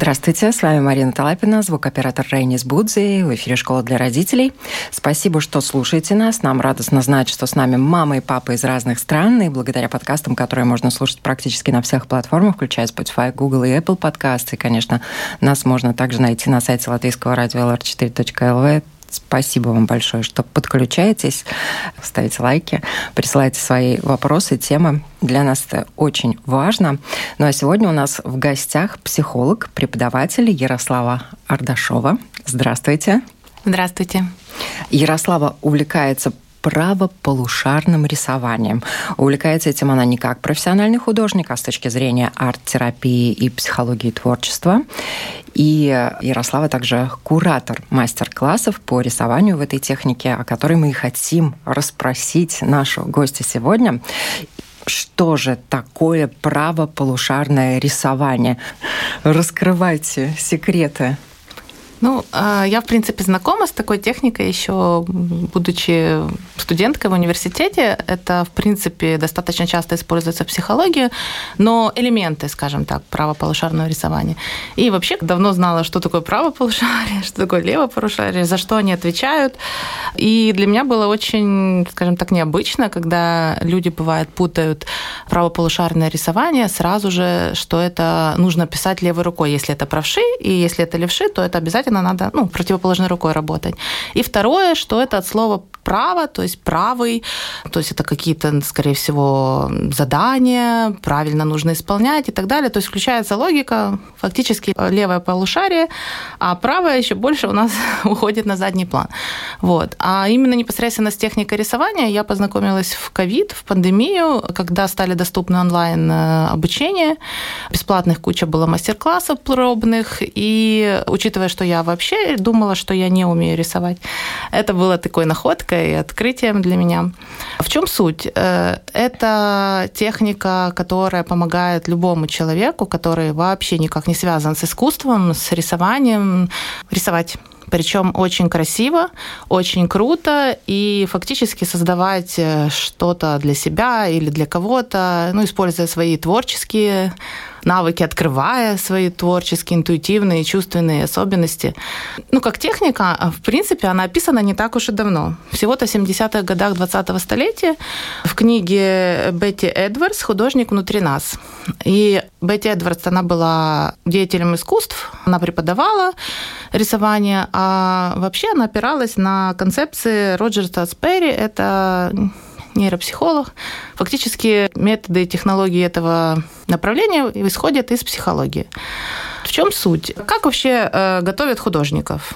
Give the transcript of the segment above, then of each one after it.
Здравствуйте, с вами Марина Талапина, звукоператор Рейнис Будзи, в эфире «Школа для родителей». Спасибо, что слушаете нас. Нам радостно знать, что с нами мама и папа из разных стран, и благодаря подкастам, которые можно слушать практически на всех платформах, включая Spotify, Google и Apple подкасты. И, конечно, нас можно также найти на сайте латвийского радио lr4.lv Спасибо вам большое, что подключаетесь, ставите лайки, присылайте свои вопросы, темы. Для нас это очень важно. Ну а сегодня у нас в гостях психолог, преподаватель Ярослава Ардашова. Здравствуйте. Здравствуйте. Ярослава увлекается правополушарным рисованием. Увлекается этим она не как профессиональный художник, а с точки зрения арт-терапии и психологии творчества. И Ярослава также куратор мастер-классов по рисованию в этой технике, о которой мы и хотим расспросить нашу гостя сегодня. Что же такое правополушарное рисование? Раскрывайте секреты. Ну, а, я, в принципе, знакома с такой техникой еще, будучи студенткой в университете. Это, в принципе, достаточно часто используется в психологии, но элементы, скажем так, правополушарного рисования. И вообще давно знала, что такое правополушарие, что такое левополушарие, за что они отвечают. И для меня было очень, скажем так, необычно, когда люди, бывает, путают правополушарное рисование сразу же, что это нужно писать левой рукой, если это правши, и если это левши, то это обязательно обязательно надо ну, противоположной рукой работать. И второе, что это от слова право, то есть правый, то есть это какие-то, скорее всего, задания, правильно нужно исполнять и так далее. То есть включается логика, фактически левое полушарие, а правое еще больше у нас уходит на задний план. Вот. А именно непосредственно с техникой рисования я познакомилась в ковид, в пандемию, когда стали доступны онлайн э, обучение. Бесплатных куча было мастер-классов пробных, и учитывая, что я вообще думала, что я не умею рисовать, это было такой находкой, и открытием для меня. В чем суть? Э, это техника, которая помогает любому человеку, который вообще никак не связан с искусством, с рисованием, рисовать причем очень красиво, очень круто, и фактически создавать э, что-то для себя или для кого-то, ну, используя свои творческие навыки, открывая свои творческие, интуитивные, чувственные особенности. Ну, как техника, а, в принципе, она описана не так уж и давно. Всего-то в 70-х годах 20-го столетия в книге Бетти Эдвардс «Художник внутри нас». И Бетти Эдвардс, она была деятелем искусств, она преподавала рисование, а вообще она опиралась на концепции Роджерса Сперри. Это нейропсихолог. Фактически методы и технологии этого направления исходят из психологии. В чем суть? Как вообще э, готовят художников?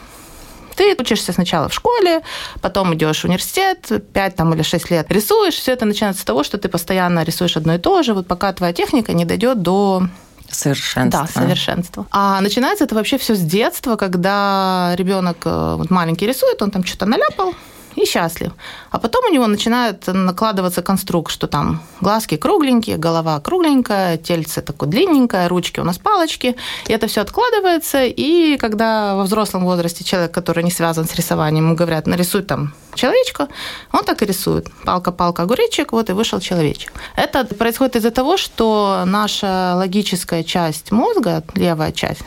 Ты учишься сначала в школе, потом идешь в университет, 5 там, или 6 лет рисуешь. Все это начинается с того, что ты постоянно рисуешь одно и то же, вот пока твоя техника не дойдет до Совершенство. Да, совершенство. А начинается это вообще все с детства, когда ребенок э, вот маленький рисует, он там что-то наляпал, и счастлив. А потом у него начинает накладываться конструкт, что там глазки кругленькие, голова кругленькая, тельце такое длинненькое, ручки у нас палочки. И это все откладывается. И когда во взрослом возрасте человек, который не связан с рисованием, ему говорят, нарисуй там человечка, он так и рисует. Палка-палка, огуречек, вот и вышел человечек. Это происходит из-за того, что наша логическая часть мозга, левая часть,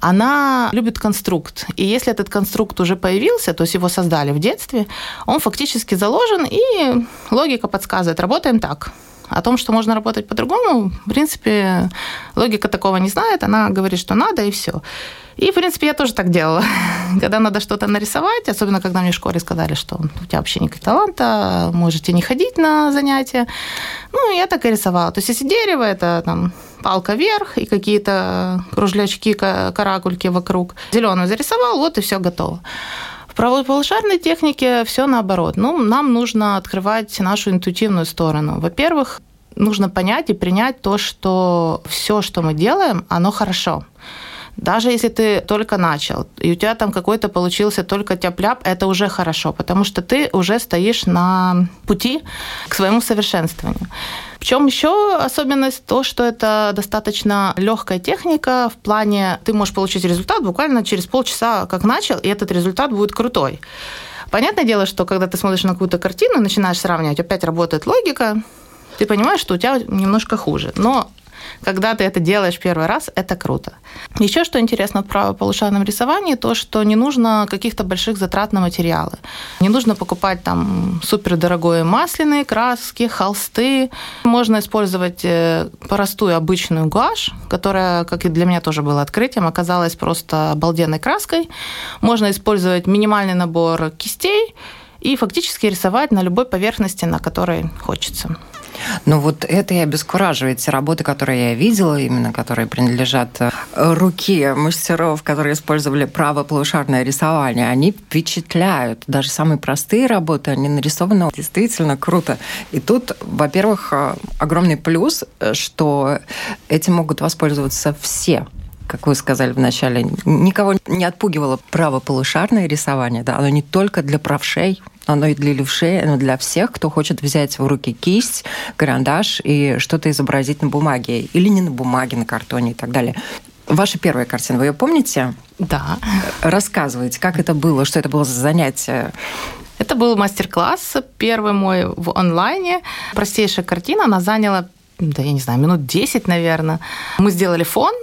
она любит конструкт. И если этот конструкт уже появился, то есть его создали в детстве, он фактически заложен, и логика подсказывает, работаем так. О том, что можно работать по-другому, в принципе, логика такого не знает, она говорит, что надо, и все. И, в принципе, я тоже так делала. Когда надо что-то нарисовать, особенно когда мне в школе сказали, что у тебя вообще никакого таланта, можете не ходить на занятия. Ну, я так и рисовала. То есть, если дерево, это там палка вверх и какие-то кружлячки, каракульки вокруг. Зеленую зарисовал, вот и все готово. В правополушарной технике все наоборот. Ну, нам нужно открывать нашу интуитивную сторону. Во-первых, нужно понять и принять то, что все, что мы делаем, оно хорошо. Даже если ты только начал, и у тебя там какой-то получился только тяп-ляп, это уже хорошо, потому что ты уже стоишь на пути к своему совершенствованию. В чем еще особенность? То, что это достаточно легкая техника в плане, ты можешь получить результат буквально через полчаса, как начал, и этот результат будет крутой. Понятное дело, что когда ты смотришь на какую-то картину, начинаешь сравнивать, опять работает логика, ты понимаешь, что у тебя немножко хуже. Но когда ты это делаешь первый раз, это круто. Еще что интересно в правополушарном рисовании, то, что не нужно каких-то больших затрат на материалы. Не нужно покупать там супердорогое масляные краски, холсты. Можно использовать э, простую обычную гуашь, которая, как и для меня тоже было открытием, оказалась просто обалденной краской. Можно использовать минимальный набор кистей и фактически рисовать на любой поверхности, на которой хочется. Ну вот это и обескураживает. Те работы, которые я видела, именно которые принадлежат э, руке мастеров, которые использовали правополушарное рисование, они впечатляют. Даже самые простые работы, они нарисованы действительно круто. И тут, во-первых, э, огромный плюс, э, что этим могут воспользоваться все как вы сказали вначале, никого не отпугивало правополушарное рисование. Да? Оно не только для правшей, оно и для левшей, но для всех, кто хочет взять в руки кисть, карандаш и что-то изобразить на бумаге. Или не на бумаге, на картоне и так далее. Ваша первая картина, вы ее помните? Да. Рассказывайте, как это было, что это было за занятие? Это был мастер-класс, первый мой в онлайне. Простейшая картина, она заняла, да я не знаю, минут 10, наверное. Мы сделали фон,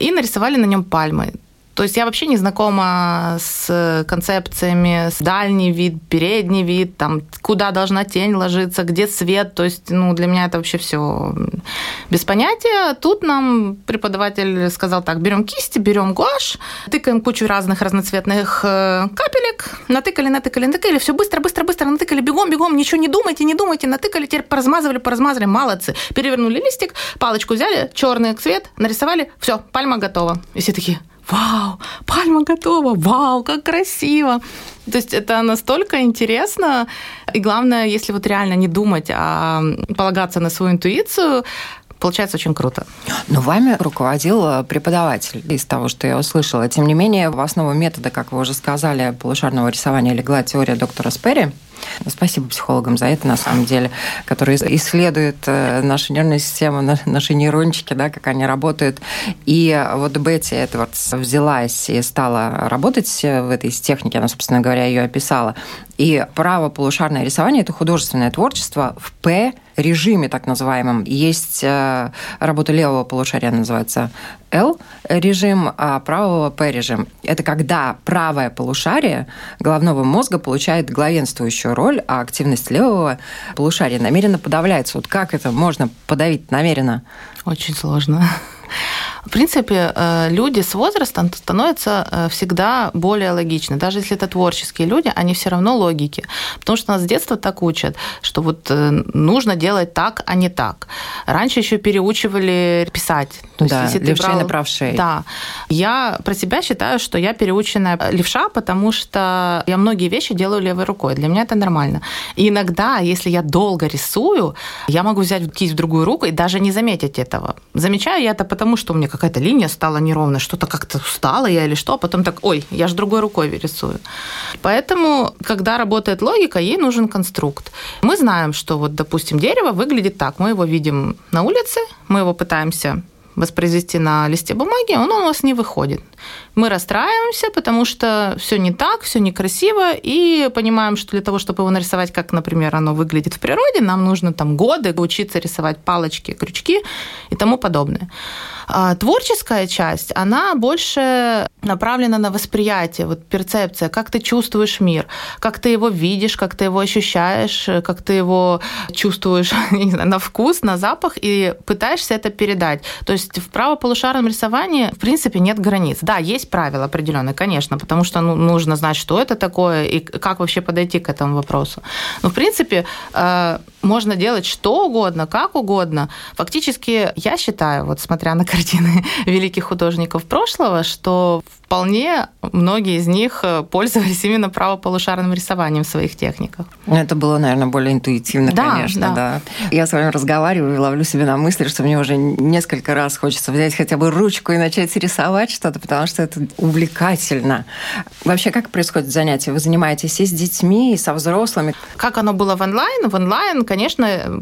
и нарисовали на нем пальмы. То есть я вообще не знакома с концепциями, с дальний вид, передний вид, там, куда должна тень ложиться, где свет. То есть ну, для меня это вообще все без понятия. Тут нам преподаватель сказал так, берем кисти, берем гуашь, тыкаем кучу разных разноцветных э, капелек, натыкали, натыкали, натыкали, все быстро, быстро, быстро натыкали, бегом, бегом, ничего не думайте, не думайте, натыкали, теперь поразмазывали, поразмазали, молодцы. Перевернули листик, палочку взяли, черный цвет, нарисовали, все, пальма готова. И все такие, вау, пальма готова, вау, как красиво. То есть это настолько интересно. И главное, если вот реально не думать, а полагаться на свою интуицию, Получается очень круто. Но вами руководил преподаватель из того, что я услышала. Тем не менее, в основу метода, как вы уже сказали, полушарного рисования легла теория доктора Сперри. Спасибо психологам за это, на самом деле, которые исследуют э, нашу нервную систему, наши нейрончики, да, как они работают. И вот Бетти Эдвардс взялась и стала работать в этой технике, она, собственно говоря, ее описала. И право полушарное рисование – это художественное творчество в П режиме так называемом. Есть э, работа левого полушария, называется L режим, а правого P режим. Это когда правое полушарие головного мозга получает главенствующую роль, а активность левого полушария намеренно подавляется. Вот как это можно подавить намеренно? Очень сложно. В принципе, э, люди с возрастом становятся э, всегда более логичны. Даже если это творческие люди, они все равно логики. Потому что нас с детства так учат, что вот э, нужно делать так, а не так. Раньше еще переучивали писать. То есть, да, если ты брал... направшей. Да. Я про себя считаю, что я переученная левша, потому что я многие вещи делаю левой рукой. Для меня это нормально. И иногда, если я долго рисую, я могу взять кисть в другую руку и даже не заметить этого. Замечаю я это потому, что у меня какая-то линия стала неровная, что-то как-то устала я или что, а потом так, ой, я же другой рукой рисую. Поэтому, когда работает логика, ей нужен конструкт. Мы знаем, что вот, допустим, дерево выглядит так. Мы его видим на улице, мы его пытаемся воспроизвести на листе бумаги, он у нас не выходит. Мы расстраиваемся, потому что все не так, все некрасиво, и понимаем, что для того, чтобы его нарисовать, как, например, оно выглядит в природе, нам нужно там годы учиться рисовать палочки, крючки и тому подобное. А творческая часть, она больше направлена на восприятие, вот перцепция, как ты чувствуешь мир, как ты его видишь, как ты его ощущаешь, как ты его чувствуешь знаю, на вкус, на запах и пытаешься это передать. То есть в правополушарном рисовании, в принципе, нет границ. Да, есть правила определенные, конечно, потому что ну, нужно знать, что это такое и как вообще подойти к этому вопросу. Но, в принципе, э, можно делать что угодно, как угодно. Фактически, я считаю, вот смотря на картины великих художников прошлого, что вполне многие из них э, пользовались именно правополушарным рисованием в своих техниках. Ну, это было, наверное, более интуитивно, да, конечно, да. да. Я с вами разговариваю и ловлю себя на мысли, что мне уже несколько раз хочется взять хотя бы ручку и начать рисовать что-то, потому что это увлекательно. Вообще, как происходит занятие? Вы занимаетесь и с детьми, и со взрослыми? Как оно было в онлайн? В онлайн, конечно,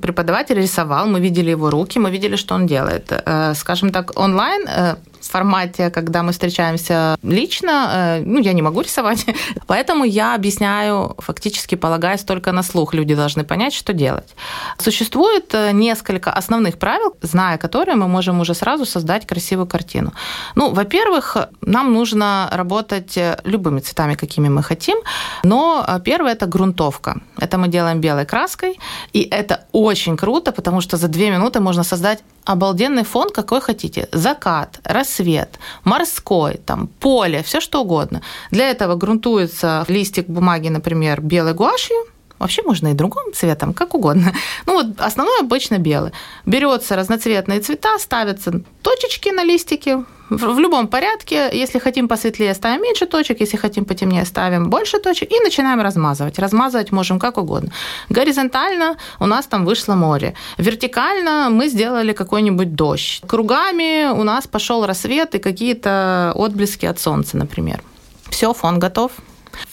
преподаватель рисовал, мы видели его руки, мы видели, что он делает. Э, скажем так, онлайн э, формате, когда мы встречаемся лично, э, ну, я не могу рисовать, поэтому я объясняю, фактически полагаясь только на слух, люди должны понять, что делать. Существует э, несколько основных правил, зная которые мы можем уже сразу создать красивую картину. Ну, во-первых, нам нужно работать э, любыми цветами, какими мы хотим, но первое – это грунтовка. Это мы делаем белой краской, и это очень круто, потому что за две минуты можно создать обалденный фон, какой хотите. Закат, рассвет, морской, там, поле, все что угодно. Для этого грунтуется листик бумаги, например, белой гуашью, Вообще можно и другим цветом, как угодно. Ну вот основной обычно белый. Берется разноцветные цвета, ставятся точечки на листике, в любом порядке. Если хотим посветлее, ставим меньше точек, если хотим потемнее, ставим больше точек и начинаем размазывать. Размазывать можем как угодно. Горизонтально у нас там вышло море. Вертикально мы сделали какой-нибудь дождь. Кругами у нас пошел рассвет и какие-то отблески от солнца, например. Все, фон готов.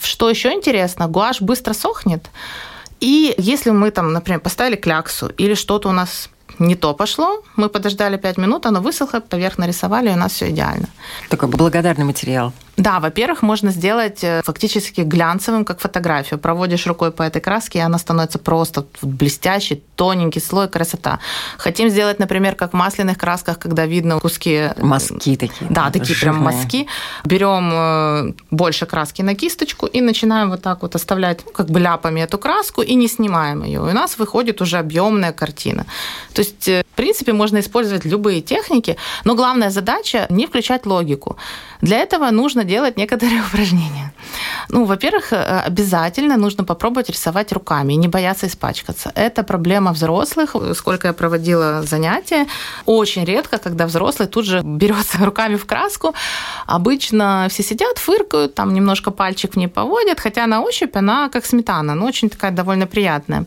Что еще интересно, гуашь быстро сохнет, и если мы там, например, поставили кляксу или что-то у нас не то пошло, мы подождали 5 минут, оно высохло, поверх нарисовали, и у нас все идеально. Такой благодарный материал. Да, во-первых, можно сделать э, фактически глянцевым, как фотографию. Проводишь рукой по этой краске, и она становится просто блестящий, тоненький слой, красота. Хотим сделать, например, как в масляных красках, когда видно куски... Э, мазки такие. Да, такие жирные. прям мазки. Берем э, больше краски на кисточку и начинаем вот так вот оставлять как бы ляпами эту краску и не снимаем ее. И у нас выходит уже объемная картина. То есть, в принципе, можно использовать любые техники, но главная задача не включать логику. Для этого нужно делать некоторые упражнения. Ну, во-первых, э, обязательно нужно попробовать рисовать руками и не бояться испачкаться. Это проблема взрослых. Сколько я проводила занятия, очень редко, когда взрослый тут же берется руками в краску. Обычно все сидят, фыркают, там немножко пальчик в ней поводят, хотя на ощупь она как сметана, но очень такая довольно приятная.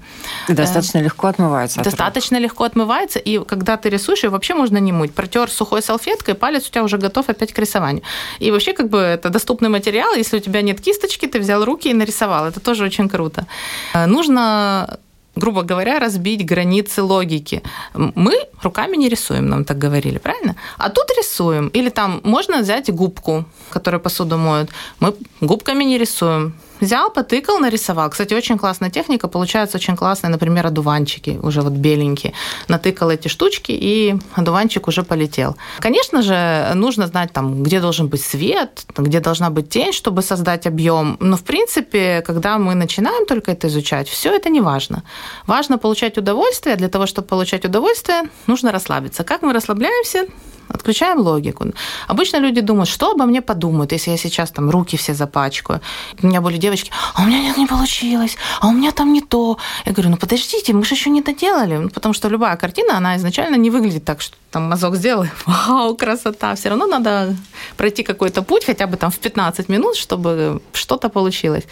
И достаточно легко отмывается. Достаточно легко отмывается, и когда ты рисуешь, ее вообще можно не мыть. Протер сухой салфеткой, палец у тебя уже готов опять к рисованию. И вообще как бы это доступный материал. Если у тебя нет кисточки, ты взял руки и нарисовал. Это тоже очень круто. Э, нужно грубо говоря, разбить границы логики. Мы руками не рисуем, нам так говорили, правильно? А тут рисуем. Или там можно взять губку, которую посуду моют. Мы губками не рисуем. Взял, потыкал, нарисовал. Кстати, очень классная техника. Получается очень классная, например, одуванчики, уже вот беленькие. Натыкал эти штучки, и одуванчик уже полетел. Конечно же, нужно знать, там, где должен быть свет, где должна быть тень, чтобы создать объем. Но, в принципе, когда мы начинаем только это изучать, все это не важно. Важно получать удовольствие. Для того, чтобы получать удовольствие, нужно расслабиться. Как мы расслабляемся? Отключаем логику. Обычно люди думают, что обо мне подумают, если я сейчас там руки все запачкаю. У меня были девочки, а у меня нет, не получилось, а у меня там не то. Я говорю, ну подождите, мы же еще не доделали. Ну, потому что любая картина, она изначально не выглядит так, что там мазок сделал, вау, красота. Все равно надо пройти какой-то путь, хотя бы там в 15 минут, чтобы что-то получилось.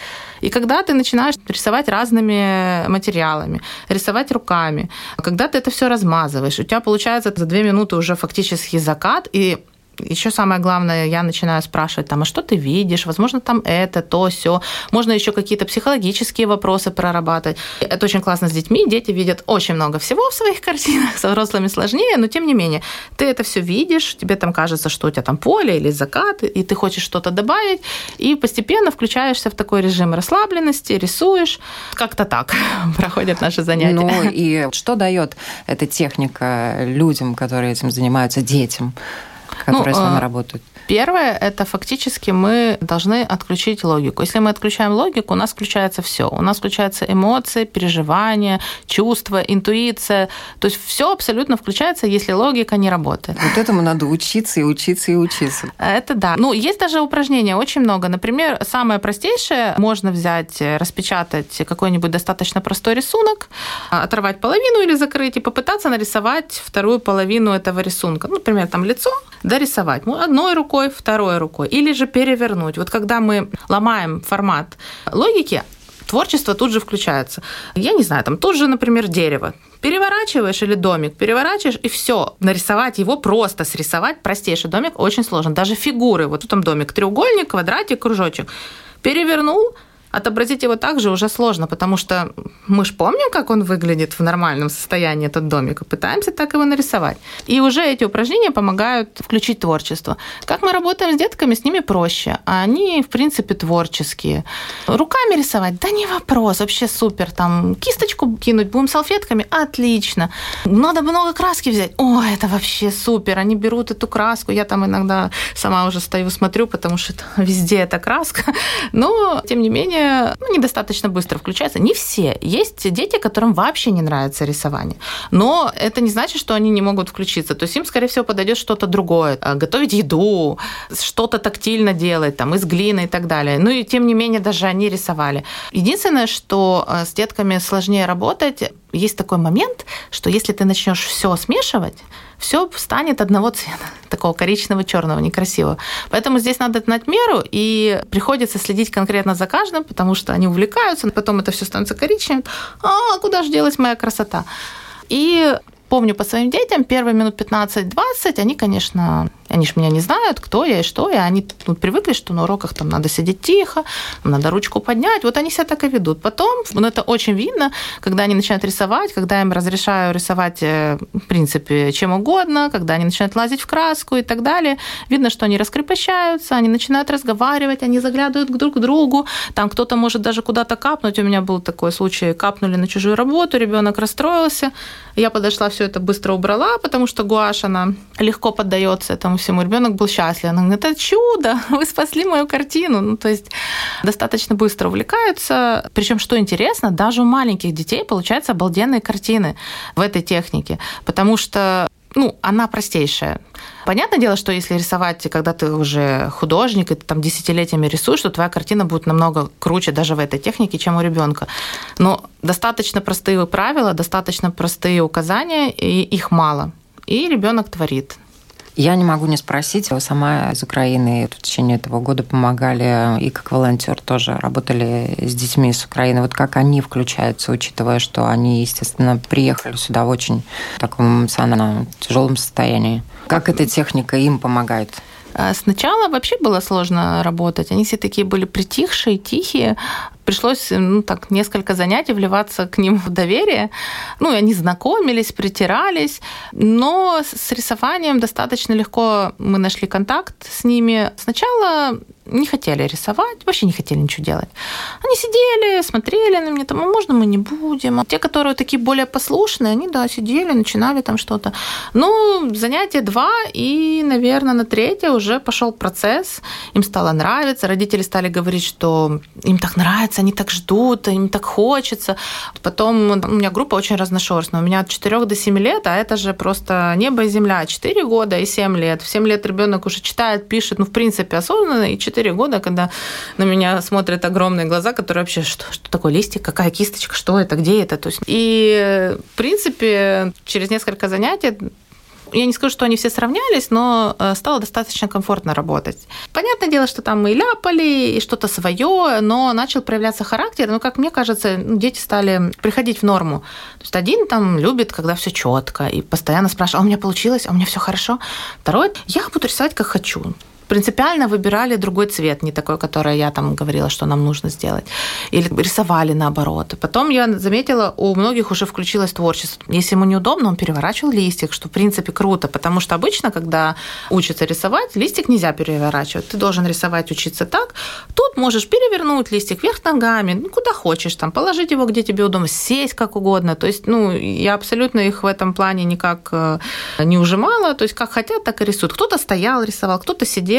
И когда ты начинаешь рисовать разными материалами, рисовать руками, когда ты это все размазываешь, у тебя получается за две минуты уже фактически закат, и еще самое главное, я начинаю спрашивать, там, а что ты видишь? Возможно, там это, то, все. Можно еще какие-то психологические вопросы прорабатывать. Это очень классно с детьми. Дети видят очень много всего в своих картинах, со взрослыми сложнее, но тем не менее, ты это все видишь, тебе там кажется, что у тебя там поле или закат, и ты хочешь что-то добавить, и постепенно включаешься в такой режим расслабленности, рисуешь. Как-то так проходят наши занятия. Ну и что дает эта техника людям, которые этим занимаются, детям? Которые ну, с вами э, работают? Первое – это фактически мы должны отключить логику. Если мы отключаем логику, у нас включается все. У нас включаются эмоции, переживания, чувства, интуиция. То есть все абсолютно включается, если логика не работает. Вот этому надо учиться и учиться и учиться. Это да. Ну, есть даже упражнения очень много. Например, самое простейшее – можно взять, распечатать какой-нибудь достаточно простой рисунок, оторвать половину или закрыть и попытаться нарисовать вторую половину этого рисунка. Ну, например, там лицо, дорисовать. Ну, одной рукой второй рукой. Или же перевернуть. Вот когда мы ломаем формат логики, творчество тут же включается. Я не знаю, там тут же, например, дерево. Переворачиваешь или домик, переворачиваешь, и все. Нарисовать его, просто срисовать простейший домик очень сложно. Даже фигуры, вот тут там домик, треугольник, квадратик, кружочек. Перевернул, отобразить его также уже сложно, потому что мы же помним, как он выглядит в нормальном состоянии, этот домик, и пытаемся так его нарисовать. И уже эти упражнения помогают включить творчество. Как мы работаем с детками, с ними проще. Они, в принципе, творческие. Руками рисовать, да не вопрос, вообще супер. Там кисточку кинуть, будем салфетками, отлично. Надо много краски взять, о, это вообще супер. Они берут эту краску, я там иногда сама уже стою, смотрю, потому что везде эта краска. Но, тем не менее, ну, недостаточно быстро включаются. Не все. Есть дети, которым вообще не нравится рисование. Но это не значит, что они не могут включиться. То есть им, скорее всего, подойдет что-то другое. А, готовить еду, что-то тактильно делать, там, из глины и так далее. Ну и тем не менее, даже они рисовали. Единственное, что а, с детками сложнее работать, есть такой момент, что если ты начнешь все смешивать, все станет одного цвета, такого коричневого, черного, некрасивого. Поэтому здесь надо знать меру, и приходится следить конкретно за каждым, потому что они увлекаются, потом это все становится коричневым. А куда же делась моя красота? И помню по своим детям, первые минут 15-20, они, конечно, они же меня не знают, кто я и что я. Они ну, привыкли, что на уроках там надо сидеть тихо, надо ручку поднять. Вот они себя так и ведут. Потом, ну, это очень видно, когда они начинают рисовать, когда я им разрешаю рисовать, э, в принципе, чем угодно, когда они начинают лазить в краску и так далее. Видно, что они раскрепощаются, они начинают разговаривать, они заглядывают друг к другу. Там кто-то может даже куда-то капнуть. У меня был такой случай, капнули на чужую работу, ребенок расстроился. Я подошла, все это быстро убрала, потому что гуашь, она легко поддается этому всему. Ребенок был счастлив. Она говорит, это чудо, вы спасли мою картину. Ну, то есть достаточно быстро увлекаются. Причем, что интересно, даже у маленьких детей получаются обалденные картины в этой технике, потому что ну, она простейшая. Понятное дело, что если рисовать, когда ты уже художник, и ты там десятилетиями рисуешь, то твоя картина будет намного круче даже в этой технике, чем у ребенка. Но достаточно простые правила, достаточно простые указания, и их мало. И ребенок творит. Я не могу не спросить, вы сама из Украины в течение этого года помогали и как волонтер тоже работали с детьми из Украины. Вот как они включаются, учитывая, что они, естественно, приехали сюда в очень таком эмоционально тяжелом состоянии? Как эта техника им помогает? А сначала вообще было сложно работать. Они все такие были притихшие, тихие пришлось ну, так, несколько занятий вливаться к ним в доверие. Ну, и они знакомились, притирались, но с рисованием достаточно легко мы нашли контакт с ними. Сначала не хотели рисовать, вообще не хотели ничего делать. Они сидели, смотрели на меня, там, а можно мы не будем? А те, которые такие более послушные, они, да, сидели, начинали там что-то. Ну, занятие два, и, наверное, на третье уже пошел процесс, им стало нравиться, родители стали говорить, что им так нравится, они так ждут, им так хочется. Потом у меня группа очень разношерстная. У меня от 4 до 7 лет, а это же просто небо и земля. 4 года и 7 лет. В 7 лет ребенок уже читает, пишет, ну, в принципе, осознанно. И 4 года, когда на меня смотрят огромные глаза, которые вообще, что, что такое листик, какая кисточка, что это, где это? То есть, и, в принципе, через несколько занятий я не скажу, что они все сравнялись, но э, стало достаточно комфортно работать. Понятное дело, что там мы и ляпали, и что-то свое, но начал проявляться характер. Ну, как мне кажется, ну, дети стали приходить в норму. То есть один там любит, когда все четко, и постоянно спрашивает, а у меня получилось, а у меня все хорошо. Второй, я буду рисовать, как хочу принципиально выбирали другой цвет, не такой, который я там говорила, что нам нужно сделать. Или рисовали наоборот. Потом я заметила, у многих уже включилось творчество. Если ему неудобно, он переворачивал листик, что в принципе круто, потому что обычно, когда учится рисовать, листик нельзя переворачивать. Ты должен рисовать, учиться так. Тут можешь перевернуть листик вверх ногами, ну, куда хочешь, там, положить его, где тебе удобно, сесть как угодно. То есть, ну, я абсолютно их в этом плане никак э, не ужимала. То есть, как хотят, так и рисуют. Кто-то стоял, рисовал, кто-то сидел.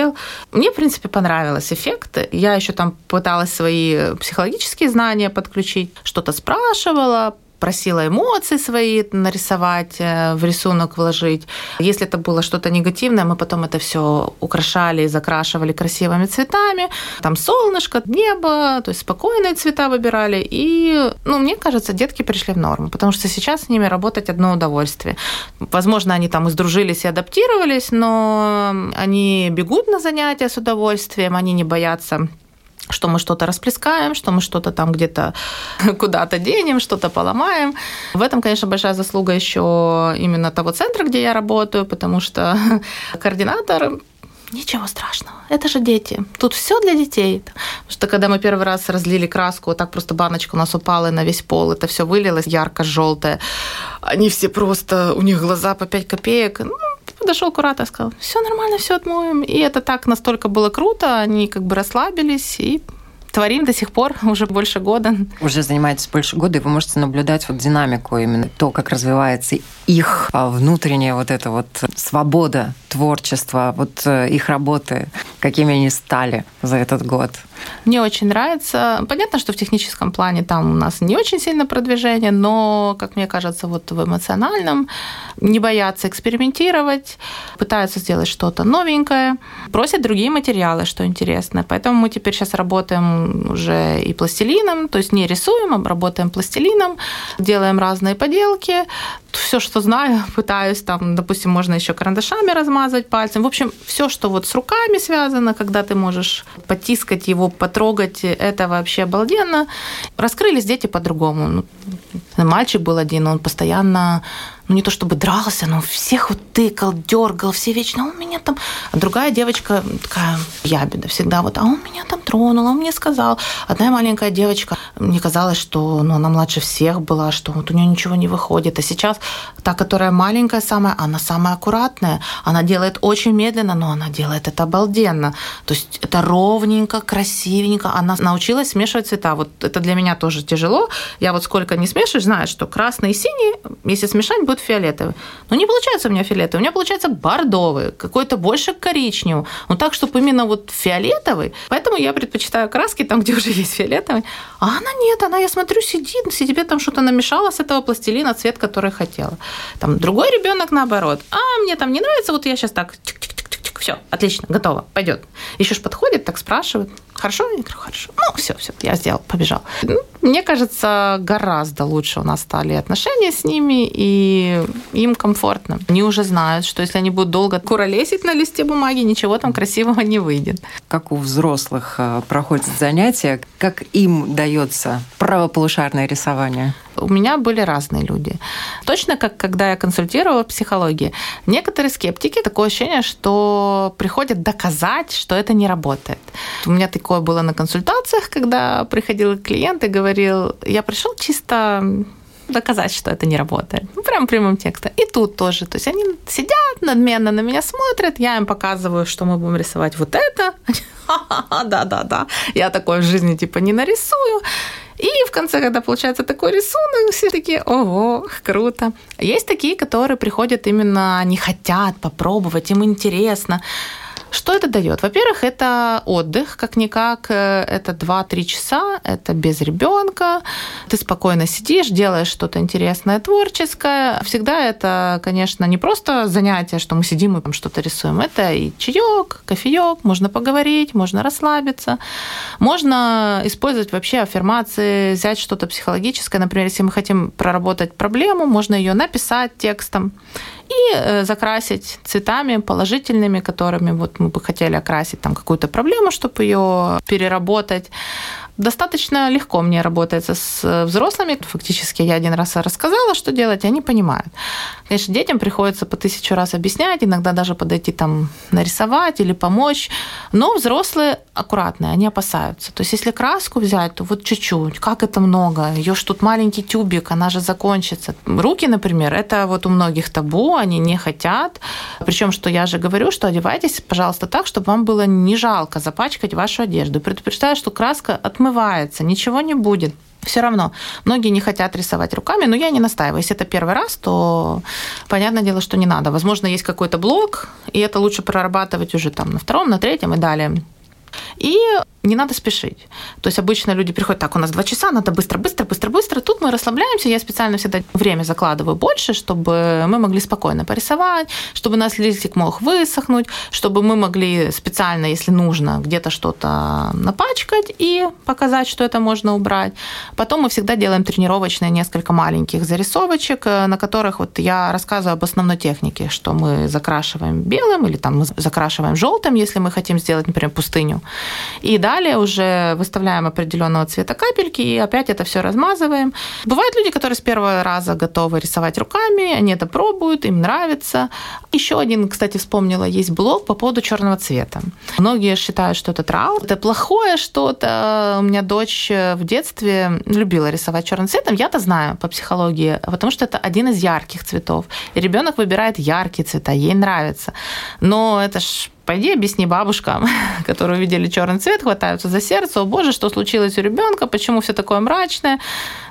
Мне, в принципе, понравилось эффект. Я еще там пыталась свои психологические знания подключить, что-то спрашивала, просила эмоции свои нарисовать, э, в рисунок вложить. Если это было что-то негативное, мы потом это все украшали, закрашивали красивыми цветами. Там солнышко, небо, то есть спокойные цвета выбирали. И, ну, мне кажется, детки пришли в норму, потому что сейчас с ними работать одно удовольствие. Возможно, они там и сдружились и адаптировались, но они бегут на занятия с удовольствием, они не боятся что мы что-то расплескаем, что мы что-то там где-то куда-то денем, что-то поломаем. В этом, конечно, большая заслуга еще именно того центра, где я работаю, потому что координатор Ничего страшного, это же дети. Тут все для детей. Потому что когда мы первый раз разлили краску, вот так просто баночка у нас упала на весь пол, это все вылилось ярко-желтое. Они все просто, у них глаза по 5 копеек. Ну, подошел куратор, сказал, все нормально, все отмоем. И это так настолько было круто, они как бы расслабились и творим до сих пор уже больше года. Уже занимаетесь больше года, и вы можете наблюдать вот динамику именно то, как развивается их а, внутренняя вот эта вот свобода творчества, вот э, их работы, какими они стали за этот год. Мне очень нравится. Понятно, что в техническом плане там у нас не очень сильно продвижение, но, как мне кажется, вот в эмоциональном не боятся экспериментировать, пытаются сделать что-то новенькое, просят другие материалы, что интересно. Поэтому мы теперь сейчас работаем уже и пластилином, то есть не рисуем, а работаем пластилином, делаем разные поделки, все, что знаю, пытаюсь там, допустим, можно еще карандашами размазать пальцем. В общем, все, что вот с руками связано, когда ты можешь потискать его, потрогать, это вообще обалденно. Раскрылись дети по-другому. Ну, мальчик был один, он постоянно ну не то чтобы дрался, но всех вот тыкал, дергал, все вечно, а у меня там... А другая девочка такая ябеда всегда вот, а он меня там тронул, он мне сказал. Одна маленькая девочка, мне казалось, что ну, она младше всех была, что вот у нее ничего не выходит. А сейчас та, которая маленькая самая, она самая аккуратная, она делает очень медленно, но она делает это обалденно. То есть это ровненько, красивенько. Она научилась смешивать цвета. Вот это для меня тоже тяжело. Я вот сколько не смешиваешь, знаю, что красный и синий, если смешать, будет фиолетовый. Но не получается у меня фиолетовый, у меня получается бордовый, какой-то больше коричневый. Ну так, чтобы именно вот фиолетовый. Поэтому я предпочитаю краски там, где уже есть фиолетовый. А она нет, она, я смотрю, сидит, себе там что-то намешала с этого пластилина, цвет, который хотела. Там другой ребенок наоборот. А мне там не нравится, вот я сейчас так все, отлично, готово, пойдет. Еще ж подходит, так спрашивает, хорошо? Я говорю, хорошо. Ну, все, все, я сделал, побежал. Ну, мне кажется, гораздо лучше у нас стали отношения с ними, и им комфортно. Они уже знают, что если они будут долго куролесить на листе бумаги, ничего там красивого не выйдет. Как у взрослых э, проходят занятия, как им дается правополушарное рисование? У меня были разные люди. Точно как когда я консультировала в психологии. Некоторые скептики, такое ощущение, что приходят доказать, что это не работает. У меня такое было на консультациях, когда приходил клиент и говорил, я пришел чисто доказать, что это не работает. Ну, прям прямым текстом. И тут тоже. То есть они сидят, надменно на меня смотрят, я им показываю, что мы будем рисовать вот это. Да-да-да. Я такое в жизни типа не нарисую. И в конце, когда получается такой рисунок, все такие, ого, круто. Есть такие, которые приходят именно, они хотят попробовать, им интересно. Что это дает? Во-первых, это отдых, как-никак, э, это 2-3 часа, это без ребенка, ты спокойно сидишь, делаешь что-то интересное, творческое. Всегда это, конечно, не просто занятие, что мы сидим и там что-то рисуем, это и чаек, кофеек, можно поговорить, можно расслабиться, можно использовать вообще аффирмации, взять что-то психологическое, например, если мы хотим проработать проблему, можно ее написать текстом и э, закрасить цветами положительными, которыми вот мы бы хотели окрасить там какую-то проблему, чтобы ее переработать. Достаточно легко мне работается с взрослыми. Фактически я один раз рассказала, что делать, и они понимают. Конечно, детям приходится по тысячу раз объяснять, иногда даже подойти там нарисовать или помочь. Но взрослые аккуратные, они опасаются. То есть если краску взять, то вот чуть-чуть. Как это много? Ее ж тут маленький тюбик, она же закончится. Руки, например, это вот у многих табу, они не хотят. Причем, что я же говорю, что одевайтесь, пожалуйста, так, чтобы вам было не жалко запачкать вашу одежду. Предупреждаю, что краска отмывается, ничего не будет все равно. Многие не хотят рисовать руками, но я не настаиваю. Если это первый раз, то понятное дело, что не надо. Возможно, есть какой-то блок, и это лучше прорабатывать уже там на втором, на третьем и далее. И не надо спешить. То есть обычно люди приходят, так, у нас два часа, надо быстро, быстро, быстро, быстро. Тут мы расслабляемся, я специально всегда время закладываю больше, чтобы мы могли спокойно порисовать, чтобы наш листик мог высохнуть, чтобы мы могли специально, если нужно, где-то что-то напачкать и показать, что это можно убрать. Потом мы всегда делаем тренировочные несколько маленьких зарисовочек, э, на которых вот я рассказываю об основной технике, что мы закрашиваем белым или там мы закрашиваем желтым, если мы хотим сделать, например, пустыню. И да, далее уже выставляем определенного цвета капельки и опять это все размазываем. Бывают люди, которые с первого раза готовы рисовать руками, они это пробуют, им нравится. Еще один, кстати, вспомнила, есть блог по поводу черного цвета. Многие считают, что это траур, это плохое что-то. У меня дочь в детстве любила рисовать черным цветом. Я-то знаю по психологии, потому что это один из ярких цветов. И ребенок выбирает яркие цвета, ей нравится. Но это ж Пойди объясни бабушкам, которые увидели черный цвет, хватаются за сердце, о боже, что случилось у ребенка, почему все такое мрачное.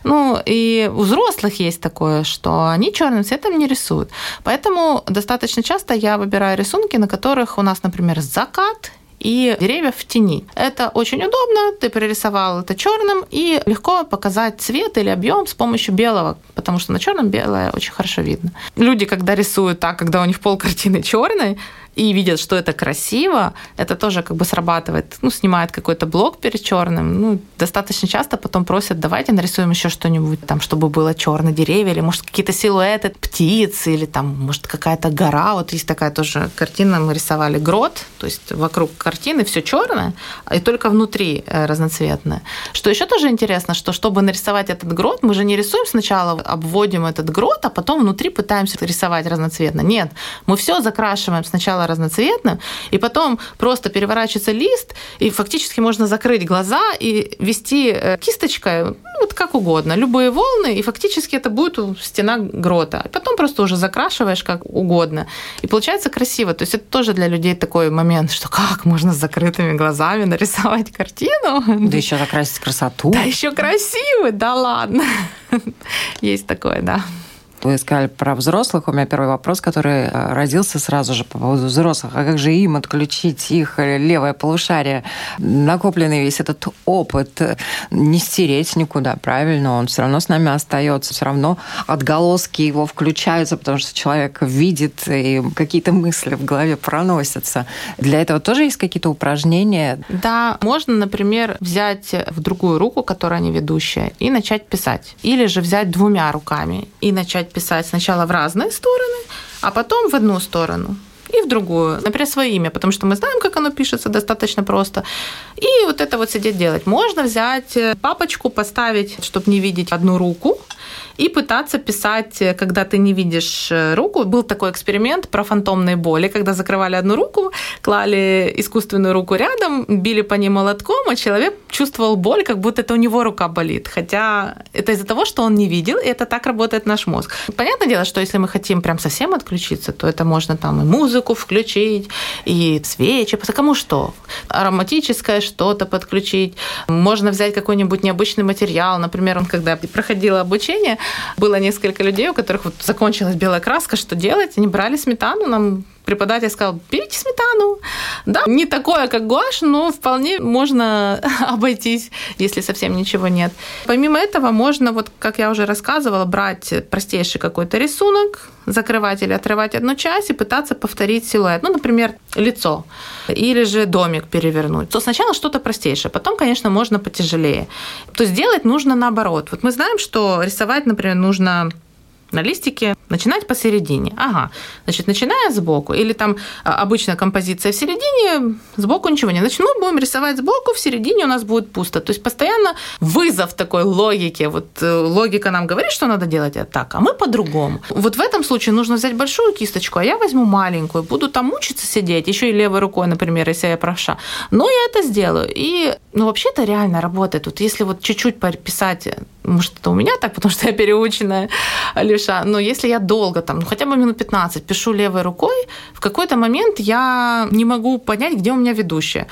Ну, и у взрослых есть такое, что они черным цветом не рисуют. Поэтому достаточно часто я выбираю рисунки, на которых у нас, например, закат и деревья в тени. Это очень удобно, ты прорисовал это черным, и легко показать цвет или объем с помощью белого, потому что на черном белое очень хорошо видно. Люди, когда рисуют так, когда у них пол картины черный, и видят, что это красиво, это тоже как бы срабатывает, ну, снимает какой-то блок перед черным, ну, достаточно часто потом просят, давайте нарисуем еще что-нибудь там, чтобы было черные деревья, или, может, какие-то силуэты птиц, или там, может, какая-то гора, вот есть такая тоже картина, мы рисовали грот, то есть вокруг картины все черное, и только внутри э, разноцветное. Что еще тоже интересно, что чтобы нарисовать этот грот, мы же не рисуем сначала, обводим этот грот, а потом внутри пытаемся рисовать разноцветно. Нет, мы все закрашиваем сначала сначала разноцветным, и потом просто переворачивается лист, и фактически можно закрыть глаза и вести э, кисточкой, ну, вот как угодно, любые волны, и фактически это будет стена грота. И потом просто уже закрашиваешь как угодно. И получается красиво. То есть это тоже для людей такой момент, что как можно с закрытыми глазами нарисовать картину. Да еще закрасить красоту. Да еще красивый, да ладно. Есть такое, да. Вы сказали про взрослых. У меня первый вопрос, который э, родился сразу же по поводу взрослых. А как же им отключить их левое полушарие? Накопленный весь этот опыт не стереть никуда, правильно? Он все равно с нами остается. Все равно отголоски его включаются, потому что человек видит, и какие-то мысли в голове проносятся. Для этого тоже есть какие-то упражнения? Да, можно, например, взять в другую руку, которая не ведущая, и начать писать. Или же взять двумя руками и начать писать сначала в разные стороны, а потом в одну сторону и в другую. Например, свое имя, потому что мы знаем, как оно пишется достаточно просто. И вот это вот сидеть делать. Можно взять э, папочку, поставить, чтобы не видеть одну руку, и пытаться писать, э, когда ты не видишь э, руку. Был такой эксперимент про фантомные боли, когда закрывали одну руку, клали искусственную руку рядом, били по ней молотком, а человек чувствовал боль, как будто это у него рука болит. Хотя это из-за того, что он не видел, и это так работает наш мозг. Понятное дело, что если мы хотим прям совсем отключиться, то это можно там и музыку включить, и свечи, по кому что. Ароматическое что-то подключить. Можно взять какой-нибудь необычный материал. Например, он когда проходила обучение, было несколько людей, у которых вот закончилась белая краска, что делать? Они брали сметану, нам преподаватель сказал, берите сметану. Да, не такое, как гуашь, но вполне можно обойтись, если совсем ничего нет. Помимо этого, можно, вот как я уже рассказывала, брать простейший какой-то рисунок, закрывать или отрывать одну часть и пытаться повторить силуэт. Ну, например, лицо или же домик перевернуть. То сначала что-то простейшее, потом, конечно, можно потяжелее. То есть делать нужно наоборот. Вот мы знаем, что рисовать, например, нужно на листике начинать посередине. Ага, значит, начиная сбоку, или там а, обычная композиция в середине, сбоку ничего не. Значит, будем рисовать сбоку, в середине у нас будет пусто. То есть постоянно вызов такой логике. Вот э, логика нам говорит, что надо делать это так, а мы по-другому. Вот в этом случае нужно взять большую кисточку, а я возьму маленькую, буду там мучиться сидеть, еще и левой рукой, например, если я правша. Но я это сделаю. И, ну, вообще это реально работает. Вот если вот чуть-чуть писать может, это у меня так, потому что я переученная левша, но если я долго, там, ну, хотя бы минут 15 пишу левой рукой, в какой-то момент я не могу понять, где у меня ведущая.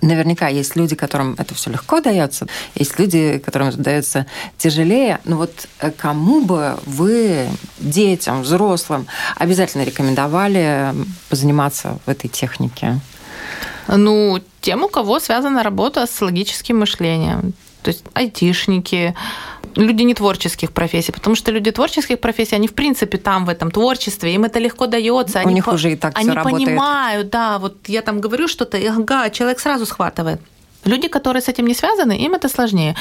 Наверняка есть люди, которым это все легко дается, есть люди, которым это дается тяжелее. Но вот э, кому бы вы, детям, взрослым, обязательно рекомендовали позаниматься в этой технике? Ну, тем, у кого связана работа с логическим мышлением то есть айтишники, люди не творческих профессий, потому что люди творческих профессий, они в принципе там в этом творчестве, им это легко дается. У они них по... уже и так Они работает. понимают, да, вот я там говорю что-то, и ага, человек сразу схватывает. Люди, которые с этим не связаны, им это сложнее.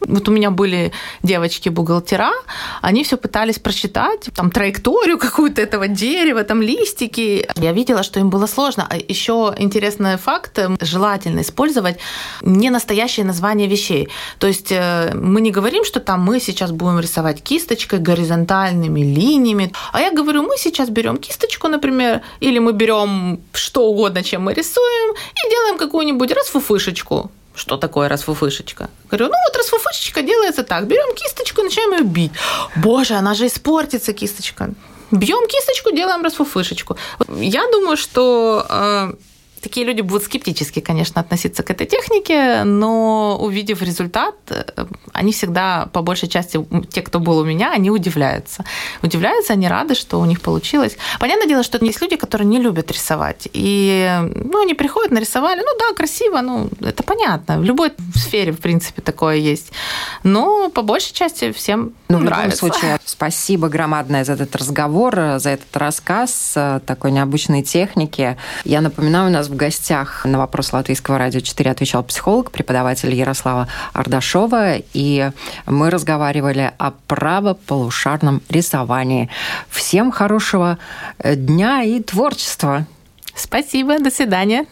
Вот у меня были девочки-бухгалтера, они все пытались прочитать, там, траекторию какую-то этого дерева, там, листики. Я видела, что им было сложно. А еще интересный факт, желательно использовать не настоящее название вещей. То есть э, мы не говорим, что там мы сейчас будем рисовать кисточкой, горизонтальными линиями, а я говорю, мы сейчас берем кисточку, например, или мы берем что угодно, чем мы рисуем, и делаем какую-нибудь расфуфышечку что такое расфуфышечка? Говорю, ну вот расфуфышечка делается так. Берем кисточку и начинаем ее бить. Боже, она же испортится, кисточка. Бьем кисточку, делаем расфуфышечку. Я думаю, что э, такие люди будут скептически, конечно, относиться к этой технике, но увидев результат, э, они всегда, по большей части, те, кто был у меня, они удивляются. Удивляются, они рады, что у них получилось. Понятное дело, что есть люди, которые не любят рисовать. И ну, они приходят, нарисовали, ну да, красиво, ну это понятно. В любой сфере, в принципе, такое есть. Но по большей части всем ну, нравится. В любом случае, спасибо громадное за этот разговор, за этот рассказ э, такой необычной техники. Я напоминаю, у нас в гостях на вопрос Латвийского радио 4 отвечал психолог, преподаватель Ярослава Ардашова, и мы разговаривали о правополушарном рисовании. Всем хорошего э, дня и творчества! Спасибо, до свидания.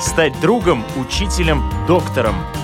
Стать другом, учителем, доктором –